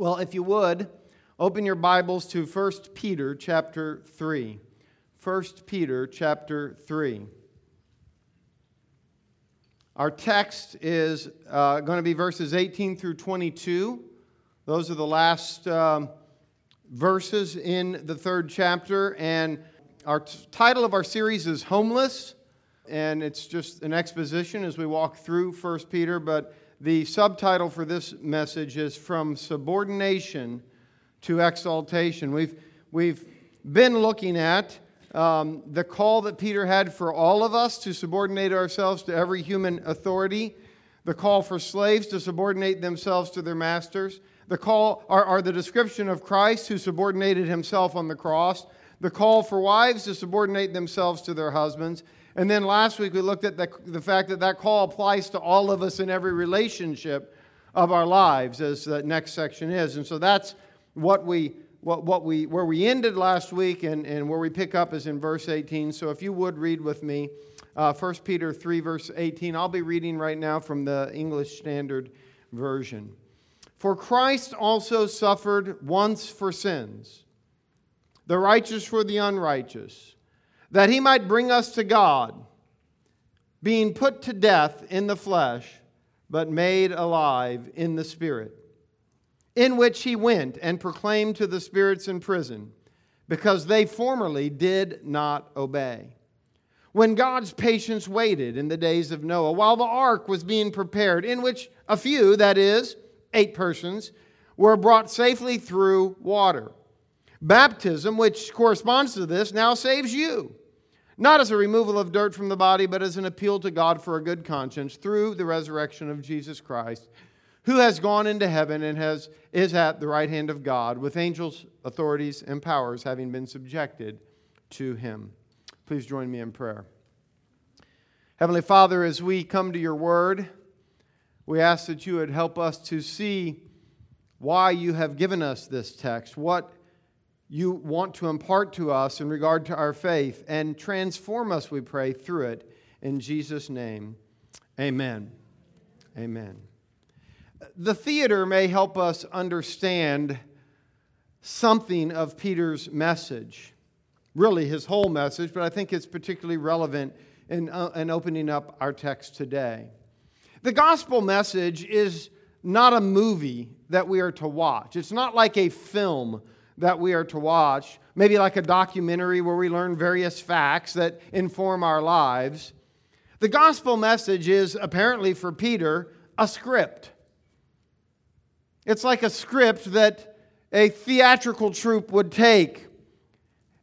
Well, if you would, open your Bibles to 1 Peter chapter 3. 1 Peter chapter 3. Our text is uh, going to be verses 18 through 22. Those are the last um, verses in the third chapter. And our t- title of our series is Homeless. And it's just an exposition as we walk through 1 Peter. But the subtitle for this message is From Subordination to Exaltation. We've, we've been looking at um, the call that Peter had for all of us to subordinate ourselves to every human authority, the call for slaves to subordinate themselves to their masters, the call are, are the description of Christ who subordinated himself on the cross, the call for wives to subordinate themselves to their husbands, and then last week we looked at the, the fact that that call applies to all of us in every relationship of our lives, as the next section is. And so that's what we, what, what we, where we ended last week and, and where we pick up is in verse 18. So if you would read with me, uh, 1 Peter 3, verse 18. I'll be reading right now from the English Standard Version. For Christ also suffered once for sins, the righteous for the unrighteous that he might bring us to God, being put to death in the flesh, but made alive in the Spirit, in which he went and proclaimed to the spirits in prison, because they formerly did not obey. When God's patience waited in the days of Noah, while the ark was being prepared, in which a few, that is, eight persons, were brought safely through water. Baptism, which corresponds to this, now saves you not as a removal of dirt from the body, but as an appeal to God for a good conscience through the resurrection of Jesus Christ, who has gone into heaven and has, is at the right hand of God, with angels, authorities, and powers having been subjected to him. Please join me in prayer. Heavenly Father, as we come to your word, we ask that you would help us to see why you have given us this text, what you want to impart to us in regard to our faith and transform us, we pray, through it. In Jesus' name, amen. Amen. The theater may help us understand something of Peter's message, really his whole message, but I think it's particularly relevant in, uh, in opening up our text today. The gospel message is not a movie that we are to watch, it's not like a film that we are to watch, maybe like a documentary where we learn various facts that inform our lives. The gospel message is apparently for Peter a script. It's like a script that a theatrical troupe would take,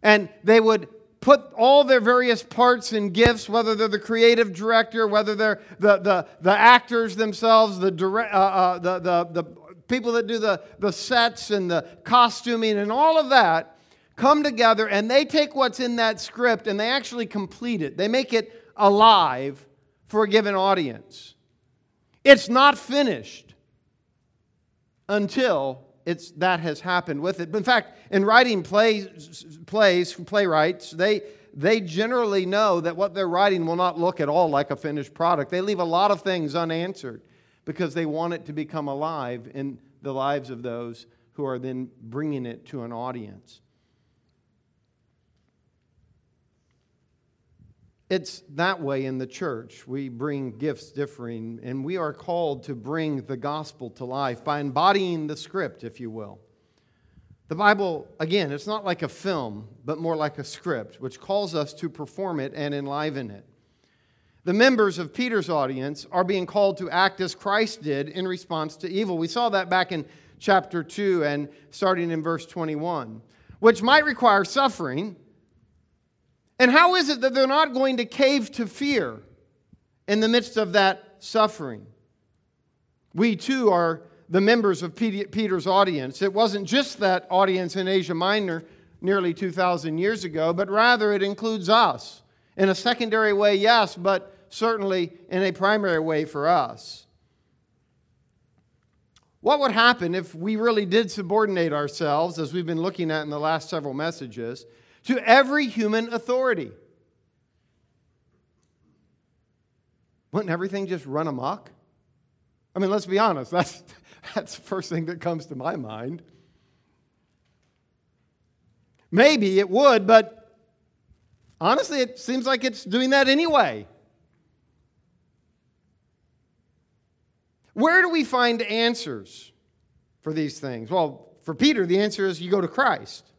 and they would put all their various parts and gifts, whether they're the creative director, whether they're the, the, the actors themselves, the, direct, uh, uh, the, the, the people that do the, the sets and the costuming and all of that come together and they take what's in that script and they actually complete it. They make it alive for a given audience. It's not finished until it's, that has happened with it. But in fact, in writing plays, plays playwrights, they, they generally know that what they're writing will not look at all like a finished product. They leave a lot of things unanswered because they want it to become alive in the lives of those who are then bringing it to an audience. It's that way in the church. We bring gifts differing, and we are called to bring the gospel to life by embodying the script, if you will. The Bible, again, it's not like a film, but more like a script, which calls us to perform it and enliven it. The members of Peter's audience are being called to act as Christ did in response to evil. We saw that back in chapter 2 and starting in verse 21, which might require suffering. And how is it that they're not going to cave to fear in the midst of that suffering? We too are the members of Peter's audience. It wasn't just that audience in Asia Minor nearly 2,000 years ago, but rather it includes us. In a secondary way, yes, but certainly in a primary way for us. What would happen if we really did subordinate ourselves, as we've been looking at in the last several messages, to every human authority? Wouldn't everything just run amok? I mean, let's be honest. That's, That's the first thing that comes to my mind. Maybe it would, but honestly, it seems like it's doing that anyway. Where do we find answers for these things? Well, for Peter, the answer is you go to Christ.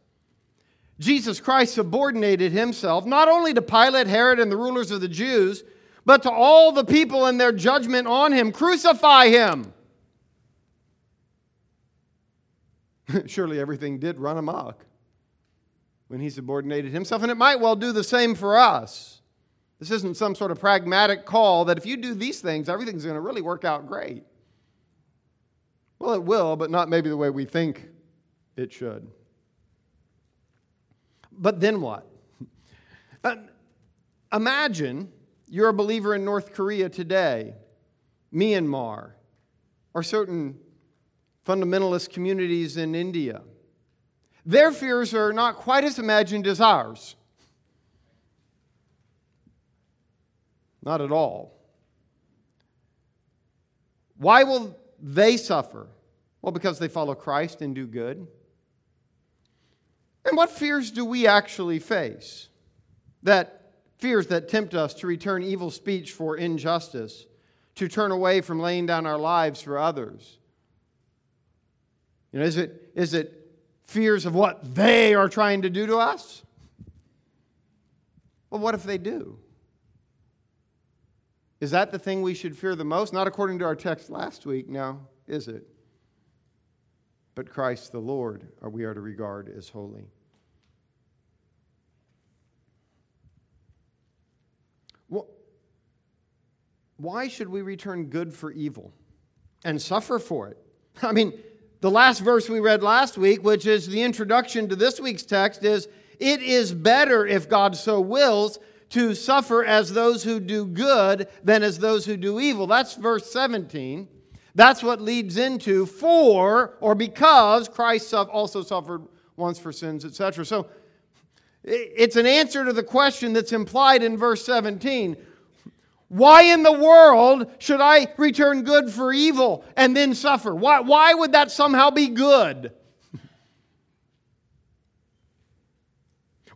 Jesus Christ subordinated himself not only to Pilate, Herod, and the rulers of the Jews, but to all the people and their judgment on him. Crucify him. Surely everything did run amok when he subordinated himself, and it might well do the same for us. This isn't some sort of pragmatic call that if you do these things, everything's going to really work out great. Well, it will, but not maybe the way we think it should. But then what? Uh, imagine you're a believer in North Korea today, Myanmar, or certain fundamentalist communities in India. Their fears are not quite as imagined as ours. Not at all. Why will they suffer? Well, because they follow Christ and do good. And what fears do we actually face? That fears that tempt us to return evil speech for injustice, to turn away from laying down our lives for others. You know, is it, is it fears of what they are trying to do to us? Well, what if they do? Is that the thing we should fear the most? Not according to our text last week, now, is it? But Christ the Lord we are to regard as holy. Well, why should we return good for evil and suffer for it? I mean, the last verse we read last week, which is the introduction to this week's text, is it is better, if God so wills, to suffer as those who do good than as those who do evil. That's verse 17. That's what leads into for or because Christ also suffered once for sins, etc. So it's an answer to the question that's implied in verse 17 why in the world should I return good for evil and then suffer? Why, why would that somehow be good?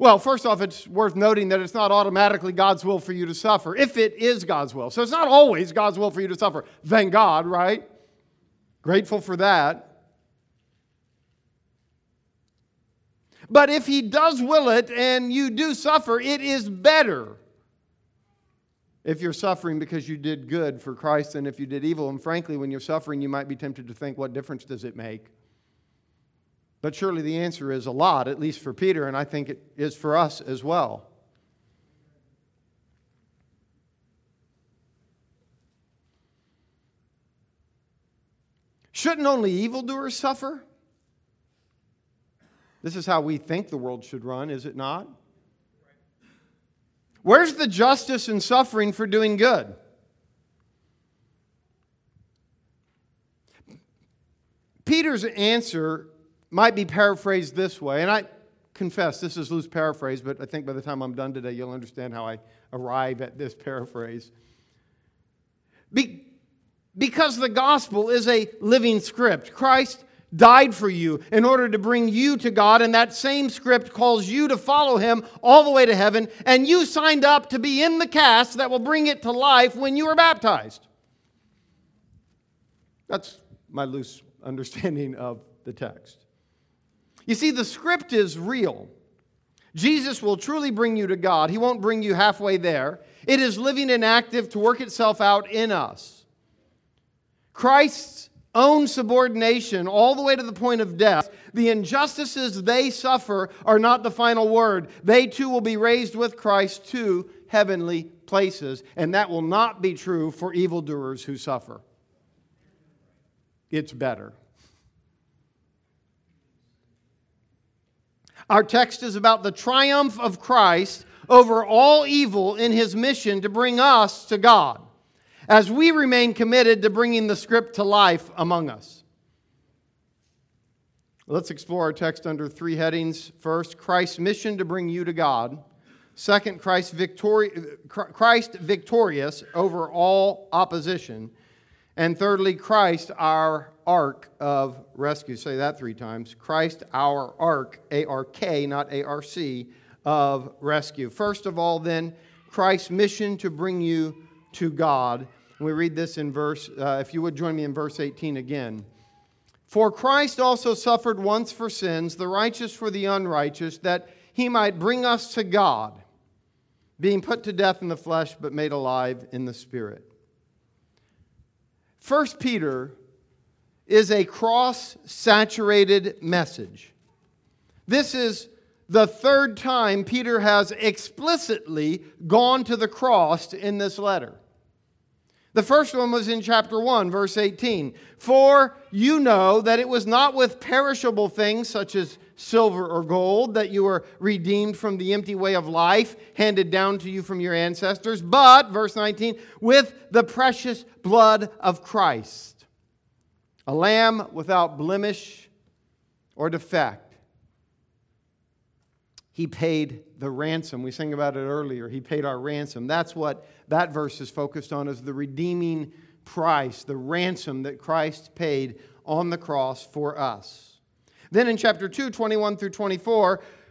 Well, first off, it's worth noting that it's not automatically God's will for you to suffer, if it is God's will. So it's not always God's will for you to suffer. Thank God, right? Grateful for that. But if He does will it and you do suffer, it is better if you're suffering because you did good for Christ than if you did evil. And frankly, when you're suffering, you might be tempted to think, what difference does it make? But surely the answer is a lot, at least for Peter, and I think it is for us as well. Shouldn't only evildoers suffer? This is how we think the world should run, is it not? Where's the justice and suffering for doing good? Peter's answer might be paraphrased this way, and I confess this is loose paraphrase, but I think by the time I'm done today, you'll understand how I arrive at this paraphrase. Be- because the gospel is a living script. Christ died for you in order to bring you to God, and that same script calls you to follow Him all the way to heaven, and you signed up to be in the cast that will bring it to life when you are baptized. That's my loose understanding of the text. You see, the script is real. Jesus will truly bring you to God. He won't bring you halfway there. It is living and active to work itself out in us. Christ's own subordination all the way to the point of death, the injustices they suffer are not the final word. They too will be raised with Christ to heavenly places, and that will not be true for evildoers who suffer. It's better. Our text is about the triumph of Christ over all evil in his mission to bring us to God as we remain committed to bringing the script to life among us. Let's explore our text under three headings. First, Christ's mission to bring you to God. Second, Christ, victori- Christ victorious over all opposition. And thirdly, Christ, our ark of rescue. Say that three times. Christ, our ark, A R K, not A R C, of rescue. First of all, then, Christ's mission to bring you to God. We read this in verse, uh, if you would join me in verse 18 again. For Christ also suffered once for sins, the righteous for the unrighteous, that he might bring us to God, being put to death in the flesh, but made alive in the spirit. First Peter is a cross saturated message. This is the third time Peter has explicitly gone to the cross in this letter. The first one was in chapter 1, verse 18. For you know that it was not with perishable things such as silver or gold that you were redeemed from the empty way of life handed down to you from your ancestors, but, verse 19, with the precious blood of Christ, a lamb without blemish or defect he paid the ransom. We sang about it earlier. He paid our ransom. That's what that verse is focused on is the redeeming price, the ransom that Christ paid on the cross for us. Then in chapter 2, 21 through 24,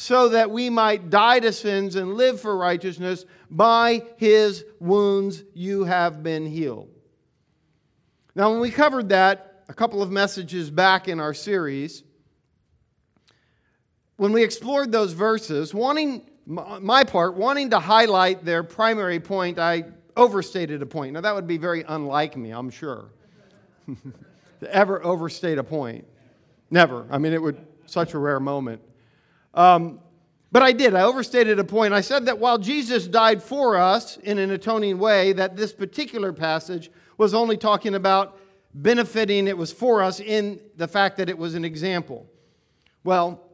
so that we might die to sins and live for righteousness. By his wounds you have been healed. Now, when we covered that a couple of messages back in our series, when we explored those verses, wanting my part, wanting to highlight their primary point, I overstated a point. Now, that would be very unlike me, I'm sure. to ever overstate a point. Never. I mean, it would, such a rare moment. Um, but I did. I overstated a point. I said that while Jesus died for us in an atoning way, that this particular passage was only talking about benefiting, it was for us in the fact that it was an example. Well,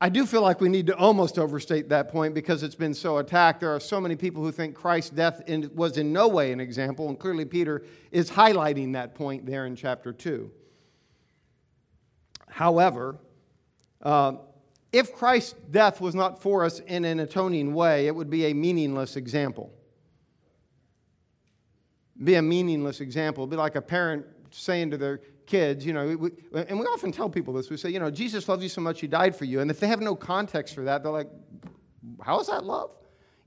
I do feel like we need to almost overstate that point because it's been so attacked. There are so many people who think Christ's death was in no way an example, and clearly Peter is highlighting that point there in chapter 2. However, uh, if Christ's death was not for us in an atoning way, it would be a meaningless example. Be a meaningless example. It'd be like a parent saying to their kids, you know, we, and we often tell people this. We say, you know, Jesus loves you so much, he died for you. And if they have no context for that, they're like, how is that love?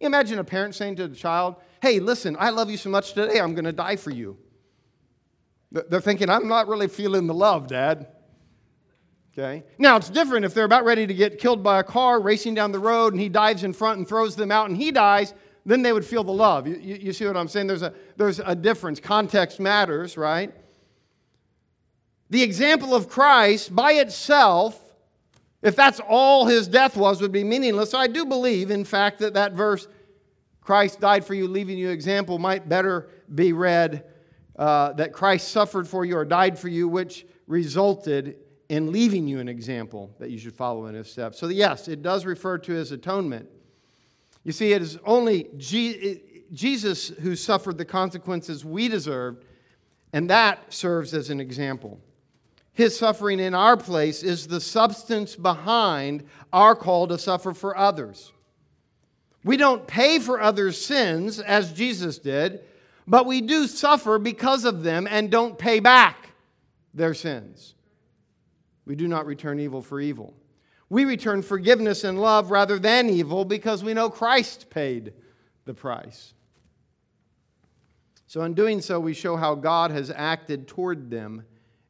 Imagine a parent saying to a child, hey, listen, I love you so much today, I'm going to die for you. They're thinking, I'm not really feeling the love, Dad. Okay? Now, it's different if they're about ready to get killed by a car racing down the road and he dives in front and throws them out and he dies, then they would feel the love. You, you, you see what I'm saying? There's a, there's a difference. Context matters, right? The example of Christ by itself, if that's all his death was, would be meaningless. So I do believe, in fact, that that verse, Christ died for you, leaving you example, might better be read uh, that Christ suffered for you or died for you, which resulted in leaving you an example that you should follow in his steps. So, yes, it does refer to his atonement. You see, it is only Jesus who suffered the consequences we deserved, and that serves as an example. His suffering in our place is the substance behind our call to suffer for others. We don't pay for others' sins as Jesus did, but we do suffer because of them and don't pay back their sins. We do not return evil for evil. We return forgiveness and love rather than evil because we know Christ paid the price. So, in doing so, we show how God has acted toward them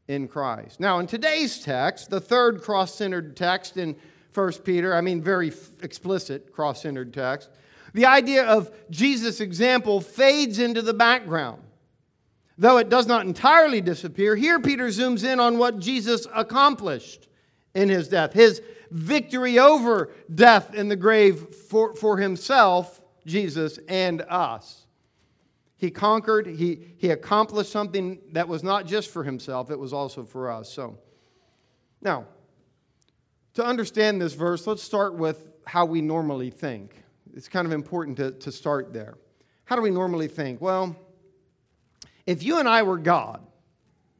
in Christ. Now, in today's text, the third cross centered text in 1 Peter, I mean, very explicit cross centered text, the idea of Jesus' example fades into the background. Though it does not entirely disappear, here Peter zooms in on what Jesus accomplished in his death, his victory over death in the grave for, for himself, Jesus, and us. He conquered, he, he accomplished something that was not just for himself, it was also for us. So, now, to understand this verse, let's start with how we normally think. It's kind of important to, to start there. How do we normally think? Well, if you and I were God,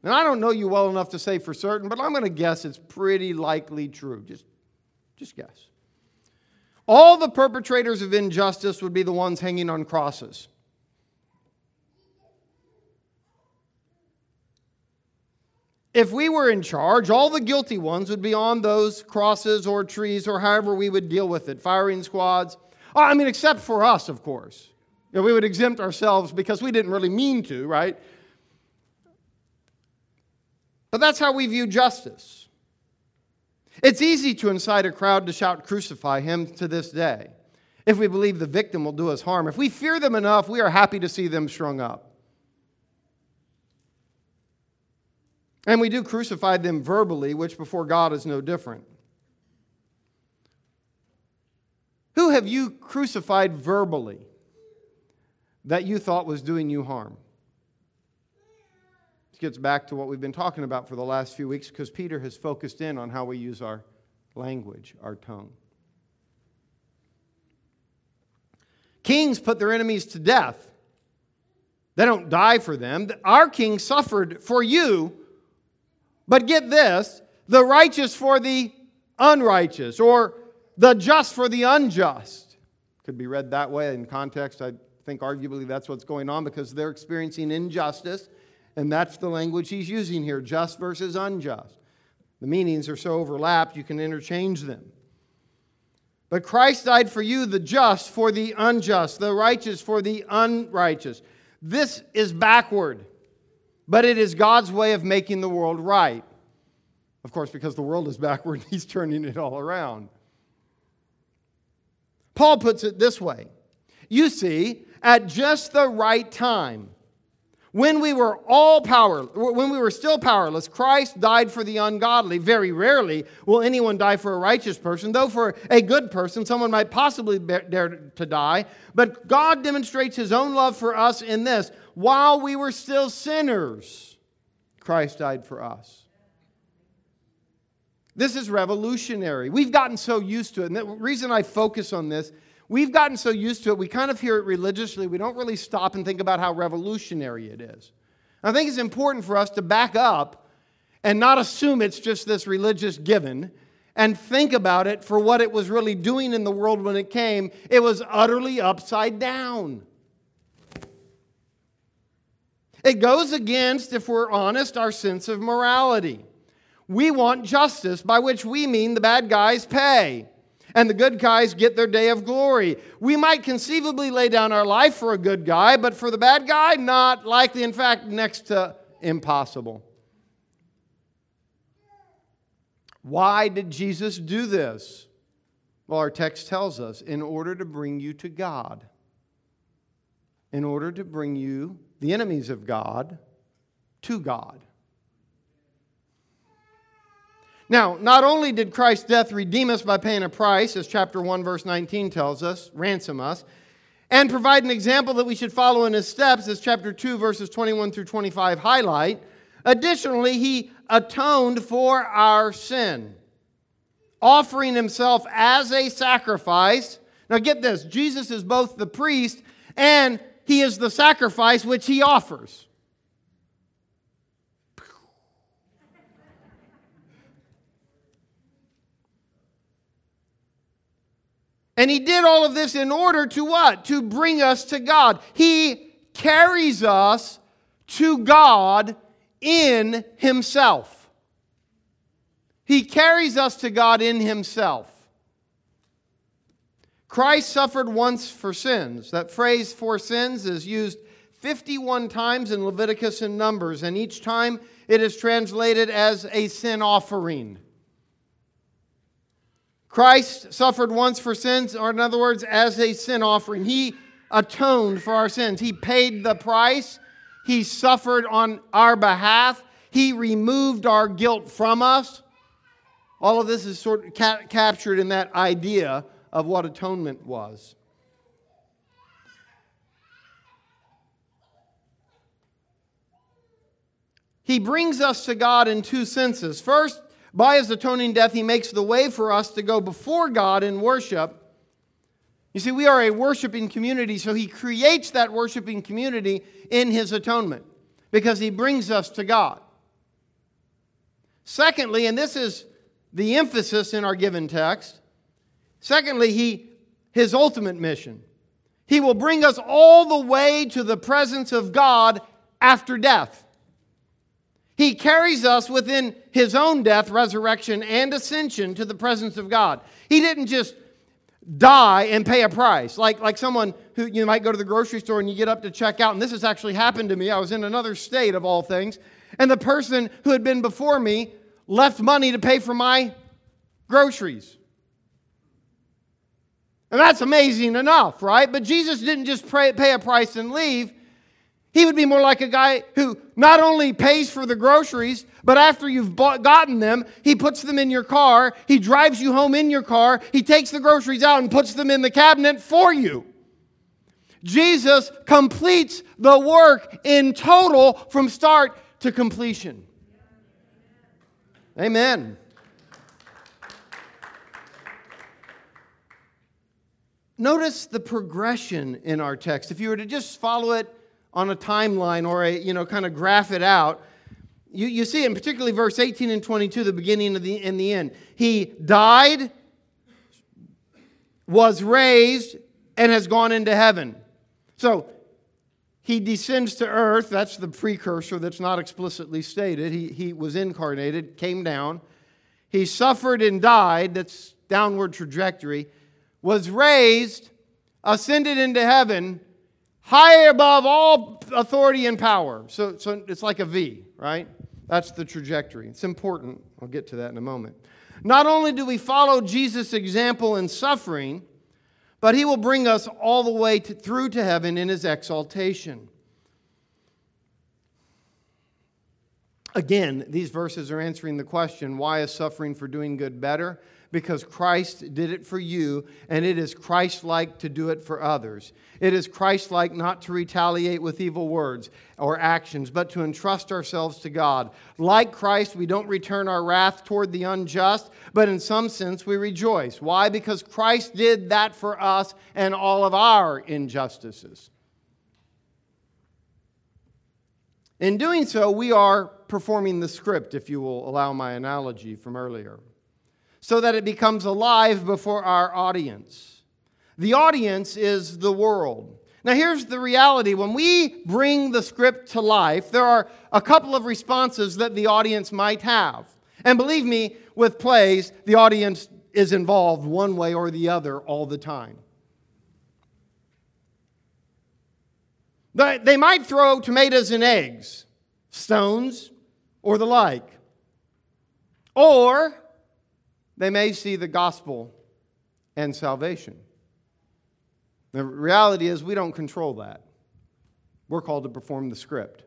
and I don't know you well enough to say for certain, but I'm going to guess it's pretty likely true. Just, just guess. All the perpetrators of injustice would be the ones hanging on crosses. If we were in charge, all the guilty ones would be on those crosses or trees or however we would deal with it, firing squads. I mean, except for us, of course. You know, we would exempt ourselves because we didn't really mean to, right? But that's how we view justice. It's easy to incite a crowd to shout, Crucify him to this day, if we believe the victim will do us harm. If we fear them enough, we are happy to see them strung up. And we do crucify them verbally, which before God is no different. Who have you crucified verbally that you thought was doing you harm? This gets back to what we've been talking about for the last few weeks because Peter has focused in on how we use our language, our tongue. Kings put their enemies to death. They don't die for them. Our king suffered for you but get this the righteous for the unrighteous, or the just for the unjust. Could be read that way in context. I think arguably that's what's going on because they're experiencing injustice, and that's the language he's using here just versus unjust. The meanings are so overlapped, you can interchange them. But Christ died for you, the just for the unjust, the righteous for the unrighteous. This is backward but it is God's way of making the world right. Of course, because the world is backward, he's turning it all around. Paul puts it this way You see, at just the right time, when we were all power, when we were still powerless, Christ died for the ungodly. Very rarely will anyone die for a righteous person, though for a good person, someone might possibly dare to die. But God demonstrates his own love for us in this while we were still sinners, Christ died for us. This is revolutionary. We've gotten so used to it. And the reason I focus on this We've gotten so used to it, we kind of hear it religiously. We don't really stop and think about how revolutionary it is. I think it's important for us to back up and not assume it's just this religious given and think about it for what it was really doing in the world when it came. It was utterly upside down. It goes against, if we're honest, our sense of morality. We want justice, by which we mean the bad guys pay and the good guys get their day of glory. We might conceivably lay down our life for a good guy, but for the bad guy, not likely, in fact, next to impossible. Why did Jesus do this? Well, our text tells us in order to bring you to God, in order to bring you, the enemies of God, to God. Now, not only did Christ's death redeem us by paying a price, as chapter 1, verse 19 tells us, ransom us, and provide an example that we should follow in his steps, as chapter 2, verses 21 through 25 highlight. Additionally, he atoned for our sin, offering himself as a sacrifice. Now, get this Jesus is both the priest and he is the sacrifice which he offers. And he did all of this in order to what? To bring us to God. He carries us to God in himself. He carries us to God in himself. Christ suffered once for sins. That phrase for sins is used 51 times in Leviticus and Numbers, and each time it is translated as a sin offering. Christ suffered once for sins, or in other words, as a sin offering. He atoned for our sins. He paid the price. He suffered on our behalf. He removed our guilt from us. All of this is sort of ca- captured in that idea of what atonement was. He brings us to God in two senses. First, by his atoning death, he makes the way for us to go before God in worship. You see, we are a worshiping community, so he creates that worshiping community in his atonement because he brings us to God. Secondly, and this is the emphasis in our given text, secondly, he, his ultimate mission. He will bring us all the way to the presence of God after death. He carries us within his own death, resurrection, and ascension to the presence of God. He didn't just die and pay a price. Like, like someone who you might go to the grocery store and you get up to check out, and this has actually happened to me. I was in another state of all things, and the person who had been before me left money to pay for my groceries. And that's amazing enough, right? But Jesus didn't just pay, pay a price and leave. He would be more like a guy who not only pays for the groceries, but after you've bought, gotten them, he puts them in your car. He drives you home in your car. He takes the groceries out and puts them in the cabinet for you. Jesus completes the work in total from start to completion. Amen. Notice the progression in our text. If you were to just follow it on a timeline or a, you know, kind of graph it out, you, you see in particularly verse 18 and 22, the beginning of the, and the end. He died, was raised, and has gone into heaven. So he descends to earth. That's the precursor that's not explicitly stated. He, he was incarnated, came down. He suffered and died. That's downward trajectory. Was raised, ascended into heaven, high above all authority and power. So, so it's like a V, right? That's the trajectory. It's important. I'll get to that in a moment. Not only do we follow Jesus' example in suffering, but he will bring us all the way to, through to heaven in his exaltation. Again, these verses are answering the question why is suffering for doing good better? Because Christ did it for you, and it is Christ like to do it for others. It is Christ like not to retaliate with evil words or actions, but to entrust ourselves to God. Like Christ, we don't return our wrath toward the unjust, but in some sense we rejoice. Why? Because Christ did that for us and all of our injustices. In doing so, we are performing the script, if you will allow my analogy from earlier so that it becomes alive before our audience. The audience is the world. Now, here's the reality when we bring the script to life, there are a couple of responses that the audience might have. And believe me, with plays, the audience is involved one way or the other all the time. They might throw tomatoes and eggs, stones, or the like. Or they may see the gospel and salvation. The reality is, we don't control that. We're called to perform the script.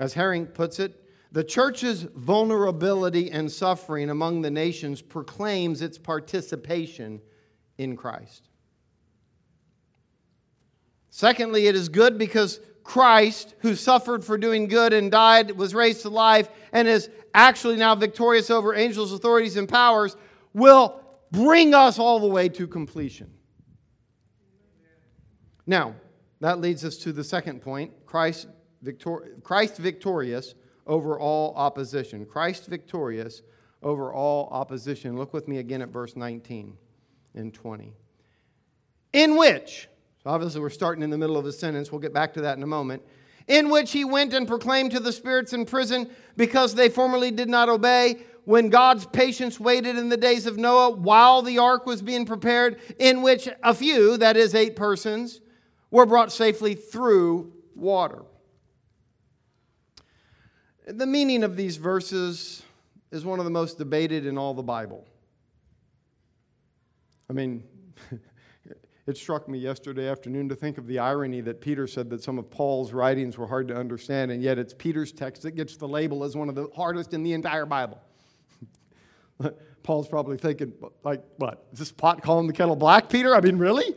As Herring puts it, the church's vulnerability and suffering among the nations proclaims its participation in Christ. Secondly, it is good because Christ, who suffered for doing good and died, was raised to life, and is actually now victorious over angels, authorities, and powers, will bring us all the way to completion. Now, that leads us to the second point Christ, victor- Christ victorious over all opposition. Christ victorious over all opposition. Look with me again at verse 19 and 20. In which, so obviously we're starting in the middle of a sentence, we'll get back to that in a moment in which he went and proclaimed to the spirits in prison because they formerly did not obey, when God's patience waited in the days of Noah while the ark was being prepared, in which a few, that is, eight persons, were brought safely through water. The meaning of these verses is one of the most debated in all the Bible. I mean, it struck me yesterday afternoon to think of the irony that Peter said that some of Paul's writings were hard to understand, and yet it's Peter's text that gets the label as one of the hardest in the entire Bible. Paul's probably thinking, like, what? Is this pot calling the kettle black, Peter? I mean, really?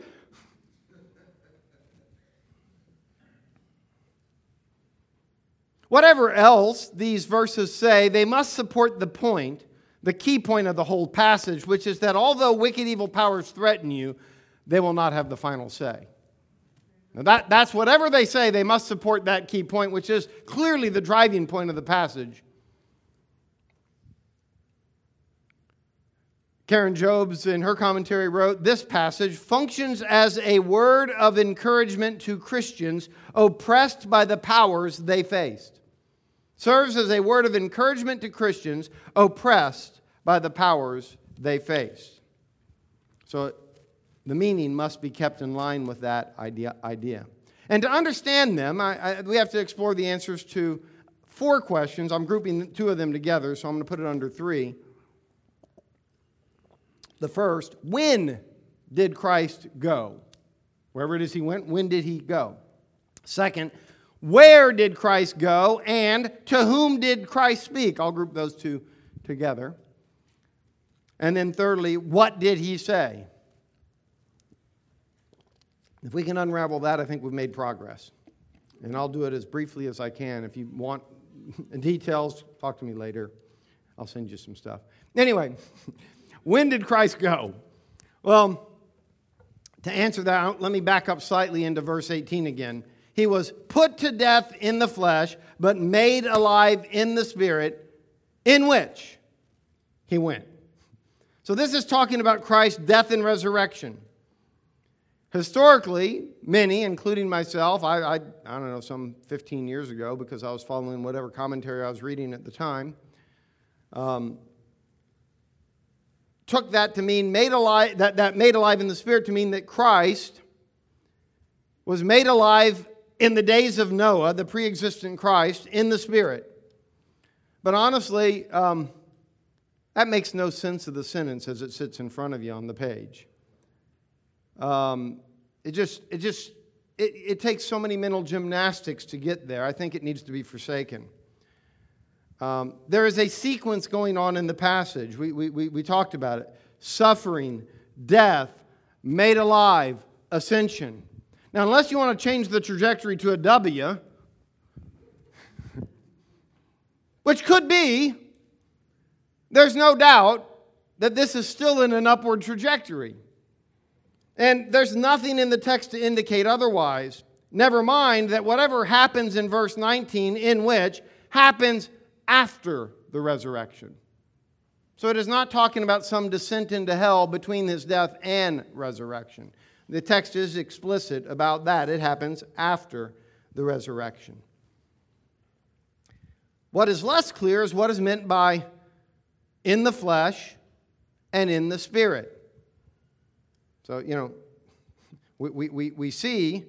Whatever else these verses say, they must support the point the key point of the whole passage, which is that although wicked evil powers threaten you, they will not have the final say. Now that, that's whatever they say, they must support that key point, which is clearly the driving point of the passage. Karen Jobes, in her commentary, wrote This passage functions as a word of encouragement to Christians oppressed by the powers they faced. Serves as a word of encouragement to Christians oppressed by the powers they faced. So the meaning must be kept in line with that idea. idea. And to understand them, I, I, we have to explore the answers to four questions. I'm grouping two of them together, so I'm going to put it under three. The first, when did Christ go? Wherever it is he went, when did he go? Second, where did Christ go? And to whom did Christ speak? I'll group those two together. And then thirdly, what did he say? If we can unravel that, I think we've made progress. And I'll do it as briefly as I can. If you want details, talk to me later. I'll send you some stuff. Anyway, when did Christ go? Well, to answer that, let me back up slightly into verse 18 again. He was put to death in the flesh, but made alive in the spirit, in which he went. So, this is talking about Christ's death and resurrection. Historically, many, including myself, I, I, I, don't know, some 15 years ago, because I was following whatever commentary I was reading at the time, um, took that to mean made alive, that, that made alive in the Spirit to mean that Christ was made alive in the days of Noah, the pre existent Christ, in the Spirit. But honestly, um, that makes no sense of the sentence as it sits in front of you on the page. Um, it just, it just, it, it takes so many mental gymnastics to get there. I think it needs to be forsaken. Um, there is a sequence going on in the passage. We, we, we, we talked about it suffering, death, made alive, ascension. Now, unless you want to change the trajectory to a W, which could be, there's no doubt that this is still in an upward trajectory. And there's nothing in the text to indicate otherwise. Never mind that whatever happens in verse 19, in which happens after the resurrection. So it is not talking about some descent into hell between his death and resurrection. The text is explicit about that. It happens after the resurrection. What is less clear is what is meant by in the flesh and in the spirit. So, you know, we, we, we see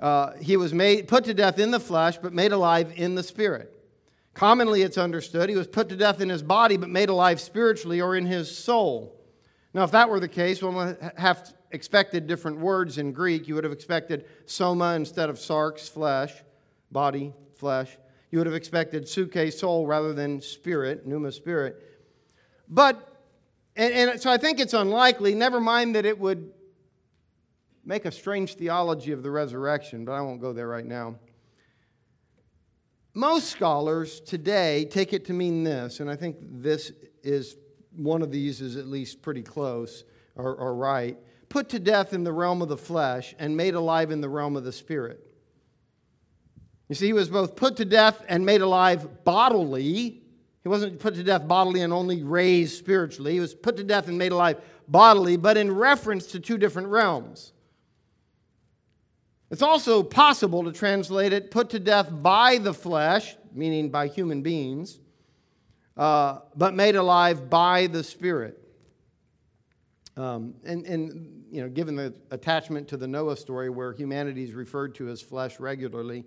uh, he was made, put to death in the flesh, but made alive in the spirit. Commonly, it's understood he was put to death in his body, but made alive spiritually or in his soul. Now, if that were the case, one would have expected different words in Greek. You would have expected soma instead of sarx, flesh, body, flesh. You would have expected suke, soul, rather than spirit, pneuma, spirit. But and, and so I think it's unlikely, never mind that it would make a strange theology of the resurrection, but I won't go there right now. Most scholars today take it to mean this, and I think this is one of these is at least pretty close or, or right. Put to death in the realm of the flesh and made alive in the realm of the spirit. You see, he was both put to death and made alive bodily he wasn't put to death bodily and only raised spiritually. He was put to death and made alive bodily, but in reference to two different realms. It's also possible to translate it put to death by the flesh, meaning by human beings, uh, but made alive by the Spirit. Um, and, and, you know, given the attachment to the Noah story where humanity is referred to as flesh regularly,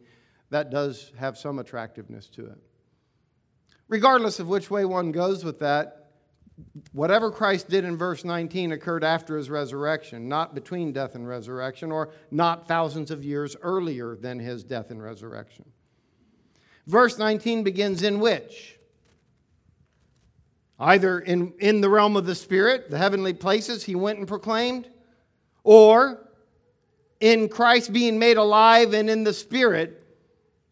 that does have some attractiveness to it. Regardless of which way one goes with that, whatever Christ did in verse 19 occurred after his resurrection, not between death and resurrection, or not thousands of years earlier than his death and resurrection. Verse 19 begins in which? Either in, in the realm of the Spirit, the heavenly places he went and proclaimed, or in Christ being made alive and in the Spirit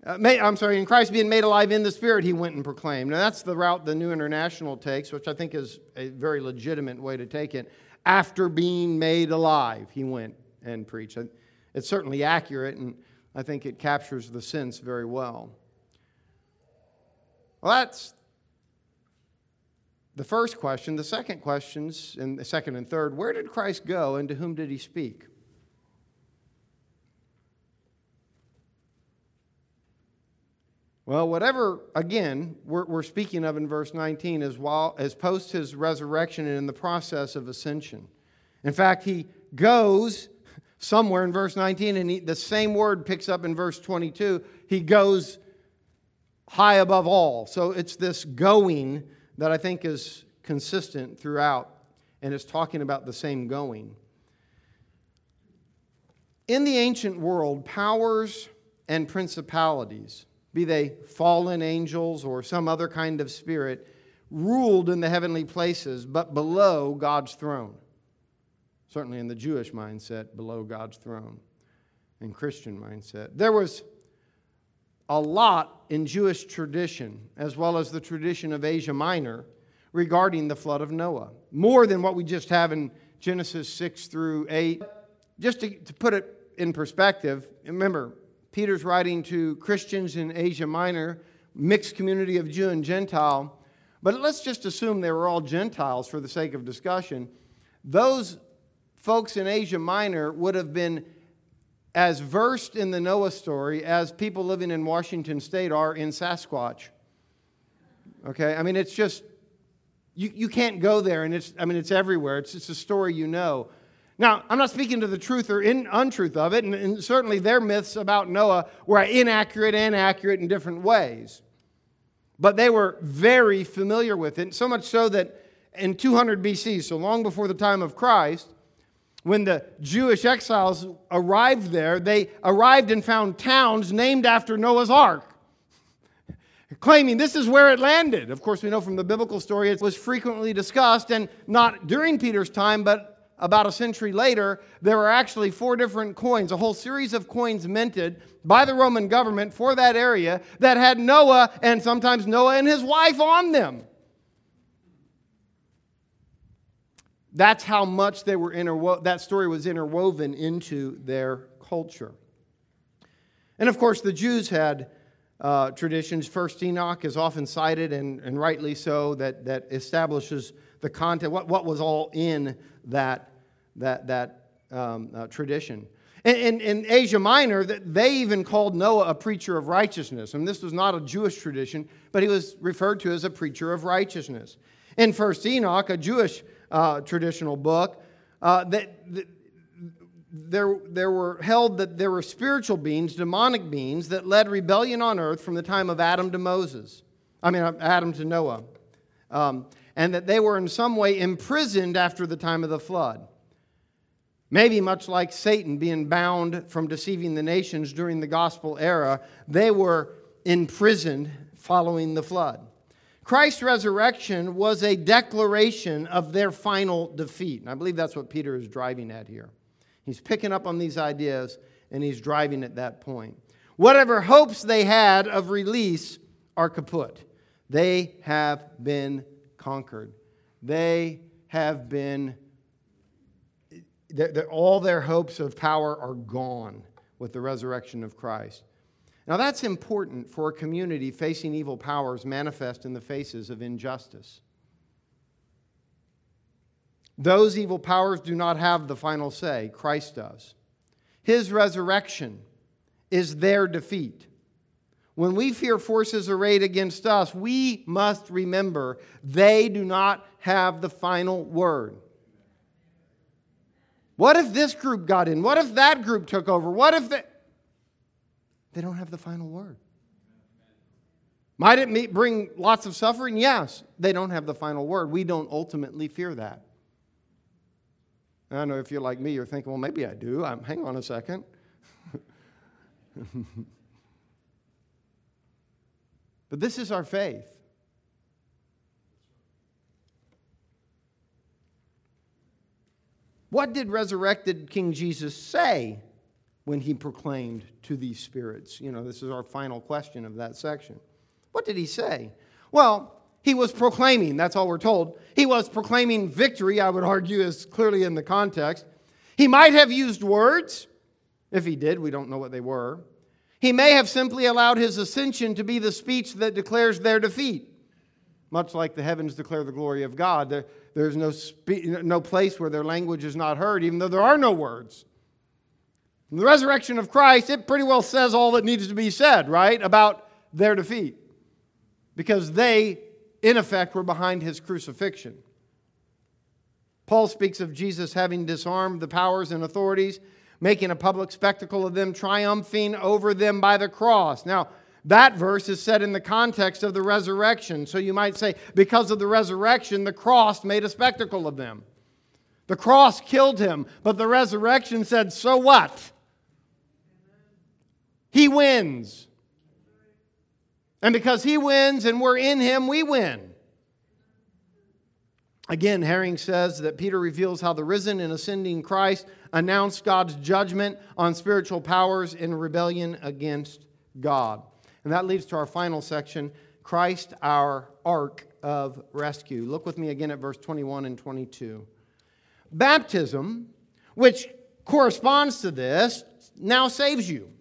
Uh, I'm sorry, in Christ being made alive in the Spirit, he went and proclaimed. Now, that's the route the New International takes, which I think is a very legitimate way to take it. After being made alive, he went and preached. It's certainly accurate, and I think it captures the sense very well. Well, that's the first question. The second questions, and the second and third, where did Christ go and to whom did he speak? Well, whatever, again, we're, we're speaking of in verse 19 as, while, as post his resurrection and in the process of ascension. In fact, he goes somewhere in verse 19, and he, the same word picks up in verse 22. He goes high above all. So it's this going that I think is consistent throughout, and it's talking about the same going. In the ancient world, powers and principalities, be they fallen angels or some other kind of spirit, ruled in the heavenly places, but below God's throne. Certainly in the Jewish mindset, below God's throne, in Christian mindset. There was a lot in Jewish tradition, as well as the tradition of Asia Minor, regarding the flood of Noah. More than what we just have in Genesis 6 through 8. Just to, to put it in perspective, remember, Peter's writing to Christians in Asia Minor, mixed community of Jew and Gentile. But let's just assume they were all Gentiles for the sake of discussion. Those folks in Asia Minor would have been as versed in the Noah story as people living in Washington state are in Sasquatch. Okay? I mean, it's just, you, you can't go there, and it's, I mean, it's everywhere. It's, it's a story you know. Now, I'm not speaking to the truth or in, untruth of it, and, and certainly their myths about Noah were inaccurate and accurate in different ways. But they were very familiar with it, so much so that in 200 BC, so long before the time of Christ, when the Jewish exiles arrived there, they arrived and found towns named after Noah's Ark, claiming this is where it landed. Of course, we know from the biblical story it was frequently discussed, and not during Peter's time, but about a century later, there were actually four different coins, a whole series of coins minted by the Roman government for that area that had Noah and sometimes Noah and his wife on them. That's how much they were interwo- that story was interwoven into their culture. And of course, the Jews had uh, traditions. First Enoch is often cited, and, and rightly so, that, that establishes the content, what, what was all in that that, that um, uh, tradition. In, in, Asia Minor, they even called Noah a preacher of righteousness. And this was not a Jewish tradition, but he was referred to as a preacher of righteousness. In First Enoch, a Jewish uh, traditional book, uh, that, that there, there were held that there were spiritual beings, demonic beings, that led rebellion on earth from the time of Adam to Moses. I mean, Adam to Noah. Um, and that they were in some way imprisoned after the time of the flood. Maybe much like Satan being bound from deceiving the nations during the gospel era, they were imprisoned following the flood. Christ's resurrection was a declaration of their final defeat. And I believe that's what Peter is driving at here. He's picking up on these ideas and he's driving at that point. Whatever hopes they had of release are kaput. They have been conquered. They have been all their hopes of power are gone with the resurrection of Christ. Now, that's important for a community facing evil powers manifest in the faces of injustice. Those evil powers do not have the final say, Christ does. His resurrection is their defeat. When we fear forces arrayed against us, we must remember they do not have the final word. What if this group got in? What if that group took over? What if they. They don't have the final word. Might it bring lots of suffering? Yes. They don't have the final word. We don't ultimately fear that. I know if you're like me, you're thinking, well, maybe I do. I'm, hang on a second. but this is our faith. What did resurrected King Jesus say when he proclaimed to these spirits? You know, this is our final question of that section. What did he say? Well, he was proclaiming, that's all we're told. He was proclaiming victory, I would argue, is clearly in the context. He might have used words. If he did, we don't know what they were. He may have simply allowed his ascension to be the speech that declares their defeat. Much like the heavens declare the glory of God, there, there's no, spe- no place where their language is not heard, even though there are no words. The resurrection of Christ, it pretty well says all that needs to be said, right, about their defeat. Because they, in effect, were behind his crucifixion. Paul speaks of Jesus having disarmed the powers and authorities, making a public spectacle of them, triumphing over them by the cross. Now, that verse is set in the context of the resurrection. So you might say, because of the resurrection, the cross made a spectacle of them. The cross killed him, but the resurrection said, so what? He wins. And because he wins and we're in him, we win. Again, Herring says that Peter reveals how the risen and ascending Christ announced God's judgment on spiritual powers in rebellion against God. And that leads to our final section Christ, our ark of rescue. Look with me again at verse 21 and 22. Baptism, which corresponds to this, now saves you.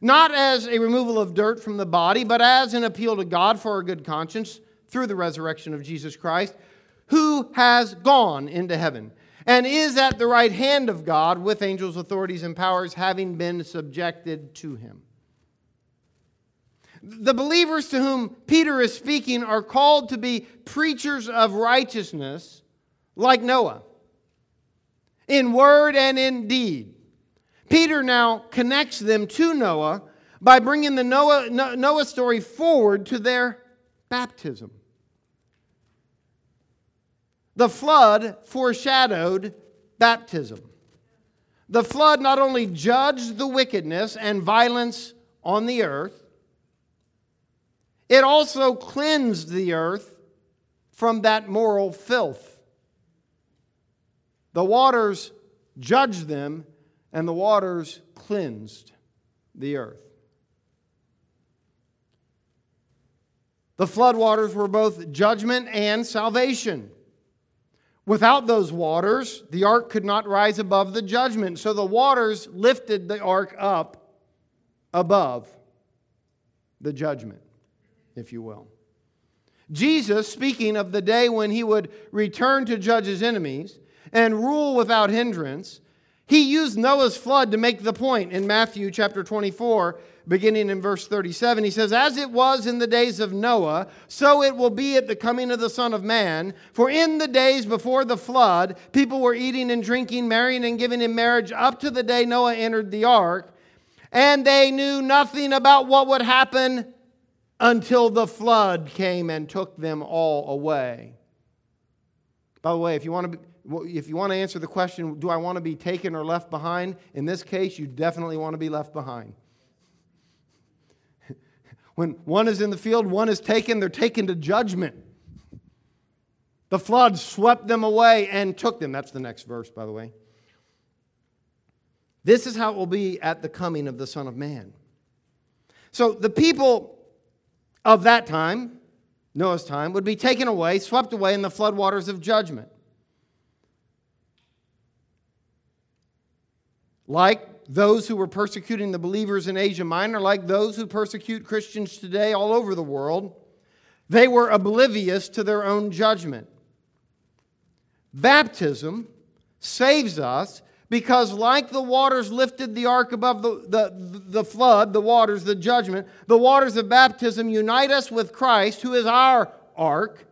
Not as a removal of dirt from the body, but as an appeal to God for a good conscience through the resurrection of Jesus Christ who has gone into heaven and is at the right hand of God with angels, authorities, and powers having been subjected to him. The believers to whom Peter is speaking are called to be preachers of righteousness like Noah, in word and in deed. Peter now connects them to Noah by bringing the Noah, Noah story forward to their baptism. The flood foreshadowed baptism. The flood not only judged the wickedness and violence on the earth, it also cleansed the earth from that moral filth. The waters judged them, and the waters cleansed the earth. The floodwaters were both judgment and salvation. Without those waters, the ark could not rise above the judgment. So the waters lifted the ark up above the judgment, if you will. Jesus, speaking of the day when he would return to judge his enemies and rule without hindrance, he used Noah's flood to make the point in Matthew chapter 24 beginning in verse 37. He says, As it was in the days of Noah, so it will be at the coming of the Son of Man. For in the days before the flood, people were eating and drinking, marrying and giving in marriage up to the day Noah entered the ark. And they knew nothing about what would happen until the flood came and took them all away. By the way, if you want to be, if you want to answer the question, do I want to be taken or left behind? In this case, you definitely want to be left behind. When one is in the field, one is taken, they're taken to judgment. The flood swept them away and took them. That's the next verse, by the way. This is how it will be at the coming of the Son of Man. So the people of that time, Noah's time, would be taken away, swept away in the floodwaters of judgment. Like those who were persecuting the believers in Asia Minor, like those who persecute Christians today all over the world, they were oblivious to their own judgment. Baptism saves us because, like the waters lifted the ark above the, the, the flood, the waters, the judgment, the waters of baptism unite us with Christ, who is our ark.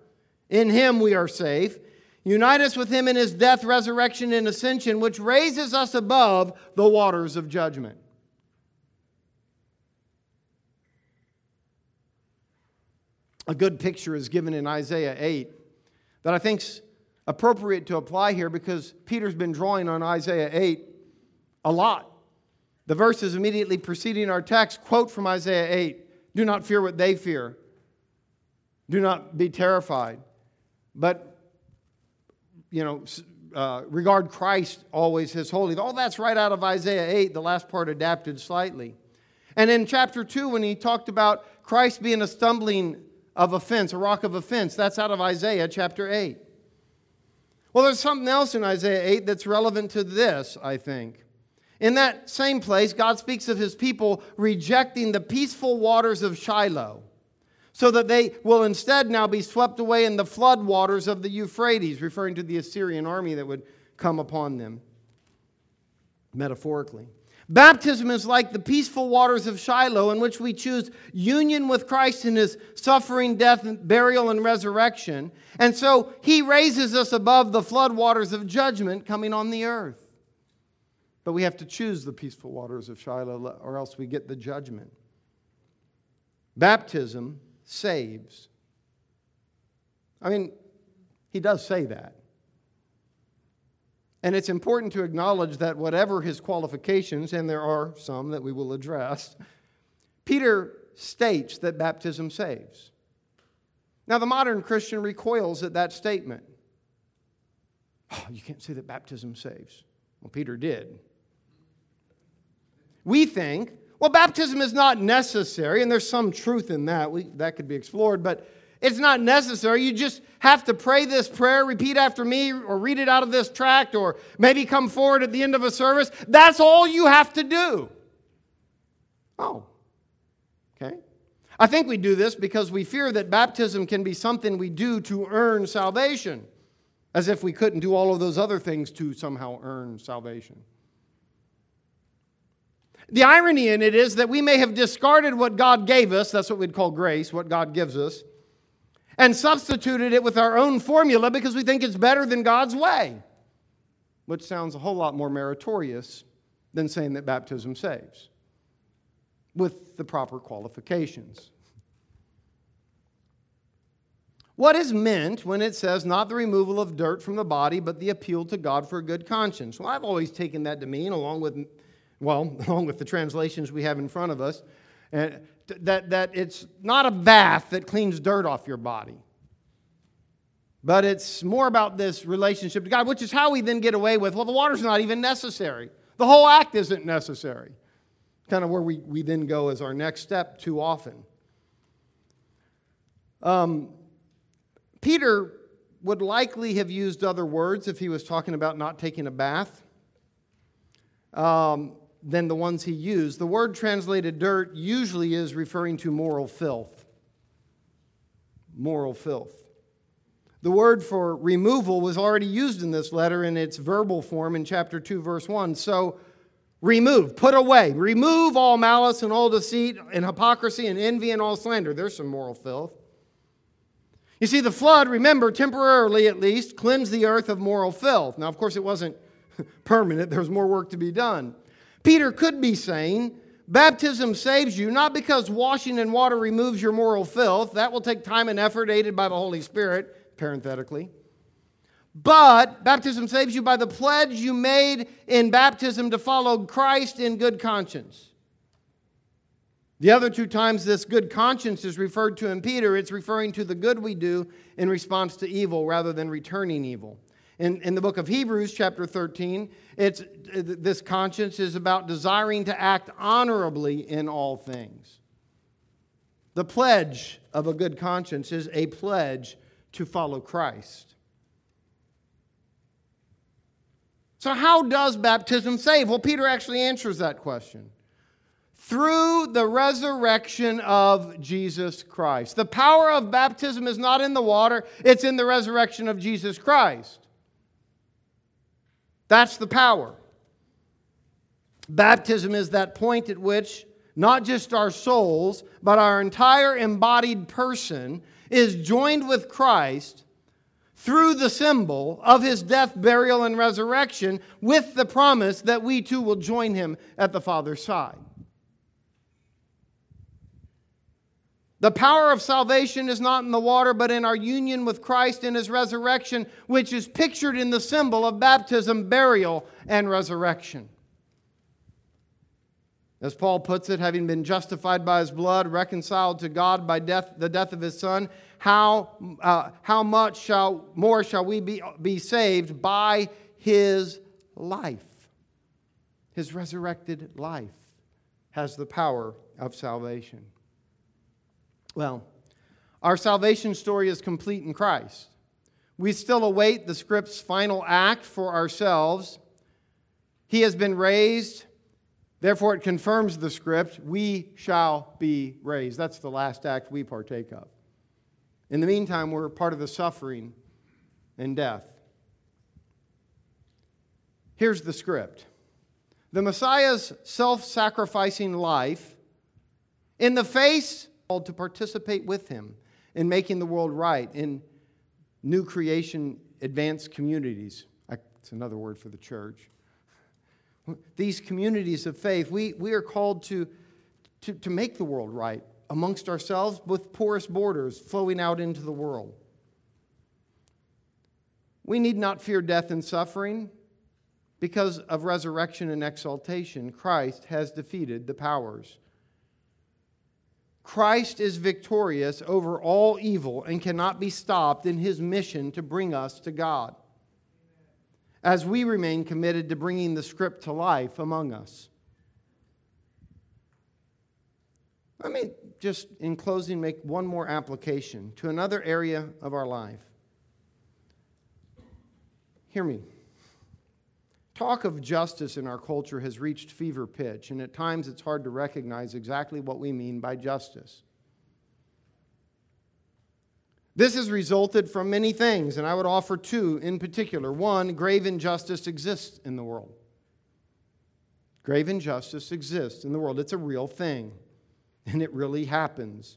In him we are safe. Unite us with him in his death, resurrection, and ascension, which raises us above the waters of judgment. A good picture is given in Isaiah 8 that I think's appropriate to apply here because Peter's been drawing on Isaiah 8 a lot. The verses immediately preceding our text quote from Isaiah 8 Do not fear what they fear, do not be terrified. But you know, uh, regard Christ always as holy. All that's right out of Isaiah 8, the last part adapted slightly. And in chapter 2, when he talked about Christ being a stumbling of offense, a rock of offense, that's out of Isaiah chapter 8. Well, there's something else in Isaiah 8 that's relevant to this, I think. In that same place, God speaks of his people rejecting the peaceful waters of Shiloh, so that they will instead now be swept away in the flood waters of the Euphrates, referring to the Assyrian army that would come upon them, metaphorically. Baptism is like the peaceful waters of Shiloh, in which we choose union with Christ in his suffering, death, burial, and resurrection. And so he raises us above the floodwaters of judgment coming on the earth. But we have to choose the peaceful waters of Shiloh, or else we get the judgment. Baptism saves. I mean, he does say that. And it's important to acknowledge that whatever his qualifications, and there are some that we will address, Peter states that baptism saves. Now, the modern Christian recoils at that statement. Oh, you can't say that baptism saves. Well, Peter did. We think, well, baptism is not necessary, and there's some truth in that. We, that could be explored, but it's not necessary. You just have to pray this prayer, repeat after me, or read it out of this tract, or maybe come forward at the end of a service. That's all you have to do. Oh, okay. I think we do this because we fear that baptism can be something we do to earn salvation, as if we couldn't do all of those other things to somehow earn salvation. The irony in it is that we may have discarded what God gave us, that's what we'd call grace, what God gives us, and substituted it with our own formula because we think it's better than God's way, which sounds a whole lot more meritorious than saying that baptism saves with the proper qualifications. What is meant when it says not the removal of dirt from the body, but the appeal to God for a good conscience? Well, I've always taken that to mean, along with, well, along with the translations we have in front of us, and that, that it's not a bath that cleans dirt off your body. But it's more about this relationship to God, which is how we then get away with, well, the water's not even necessary. The whole act isn't necessary. Kind of where we, we then go as our next step too often. Um, Peter would likely have used other words if he was talking about not taking a bath. Um, than the ones he used. The word translated dirt usually is referring to moral filth. Moral filth. The word for removal was already used in this letter in its verbal form in chapter 2, verse 1. So, remove, put away, remove all malice and all deceit and hypocrisy and envy and all slander. There's some moral filth. You see, the flood, remember, temporarily at least, cleansed the earth of moral filth. Now, of course, it wasn't permanent, there was more work to be done. Peter could be saying, Baptism saves you not because washing in water removes your moral filth. That will take time and effort, aided by the Holy Spirit, parenthetically. But baptism saves you by the pledge you made in baptism to follow Christ in good conscience. The other two times this good conscience is referred to in Peter, it's referring to the good we do in response to evil rather than returning evil. In, in the book of Hebrews, chapter 13, it's, this conscience is about desiring to act honorably in all things. The pledge of a good conscience is a pledge to follow Christ. So, how does baptism save? Well, Peter actually answers that question. Through the resurrection of Jesus Christ. The power of baptism is not in the water, it's in the resurrection of Jesus Christ. That's the power. Baptism is that point at which not just our souls, but our entire embodied person is joined with Christ through the symbol of his death, burial, and resurrection, with the promise that we too will join him at the Father's side. The power of salvation is not in the water, but in our union with Christ in his resurrection, which is pictured in the symbol of baptism, burial, and resurrection. As Paul puts it, having been justified by his blood, reconciled to God by death, the death of his son, how, uh, how much shall, more shall we be, be saved by his life? His resurrected life has the power of salvation. Well, our salvation story is complete in Christ. We still await the script's final act for ourselves. He has been raised Therefore, it confirms the script we shall be raised. That's the last act we partake of. In the meantime, we're part of the suffering and death. Here's the script the Messiah's self sacrificing life, in the face, called to participate with him in making the world right, in new creation advanced communities. That's another word for the church these communities of faith, we, we are called to, to, to make the world right amongst ourselves with porous borders flowing out into the world. We need not fear death and suffering because of resurrection and exaltation. Christ has defeated the powers. Christ is victorious over all evil and cannot be stopped in his mission to bring us to God as we remain committed to bringing the script to life among us. Let me just, in closing, make one more application to another area of our life. Hear me. Talk of justice in our culture has reached fever pitch, and at times it's hard to recognize exactly what we mean by justice. This has resulted from many things, and I would offer two in particular. One, grave injustice exists in the world. Grave injustice exists in the world. It's a real thing, and it really happens.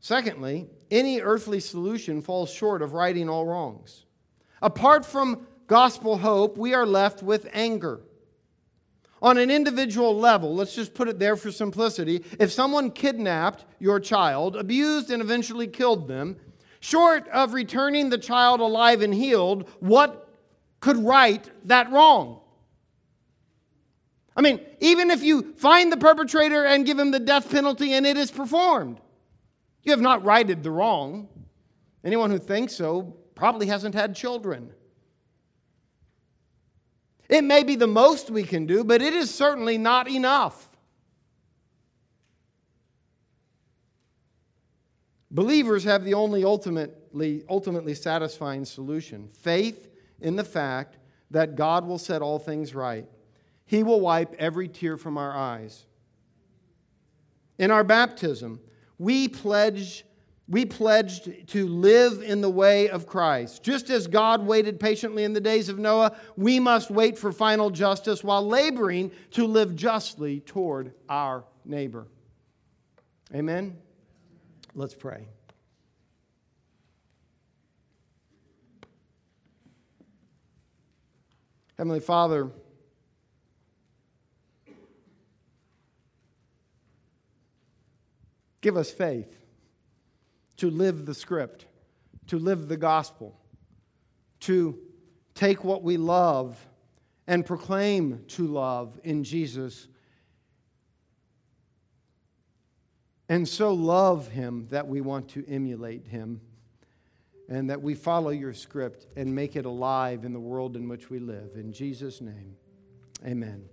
Secondly, any earthly solution falls short of righting all wrongs. Apart from gospel hope, we are left with anger. On an individual level, let's just put it there for simplicity. If someone kidnapped your child, abused, and eventually killed them, short of returning the child alive and healed, what could right that wrong? I mean, even if you find the perpetrator and give him the death penalty and it is performed, you have not righted the wrong. Anyone who thinks so probably hasn't had children. It may be the most we can do, but it is certainly not enough. Believers have the only ultimately, ultimately satisfying solution faith in the fact that God will set all things right. He will wipe every tear from our eyes. In our baptism, we pledge we pledged to live in the way of Christ. Just as God waited patiently in the days of Noah, we must wait for final justice while laboring to live justly toward our neighbor. Amen? Let's pray. Heavenly Father, give us faith to live the script, to live the gospel, to take what we love and proclaim to love in Jesus. And so love him that we want to emulate him and that we follow your script and make it alive in the world in which we live. In Jesus' name, amen.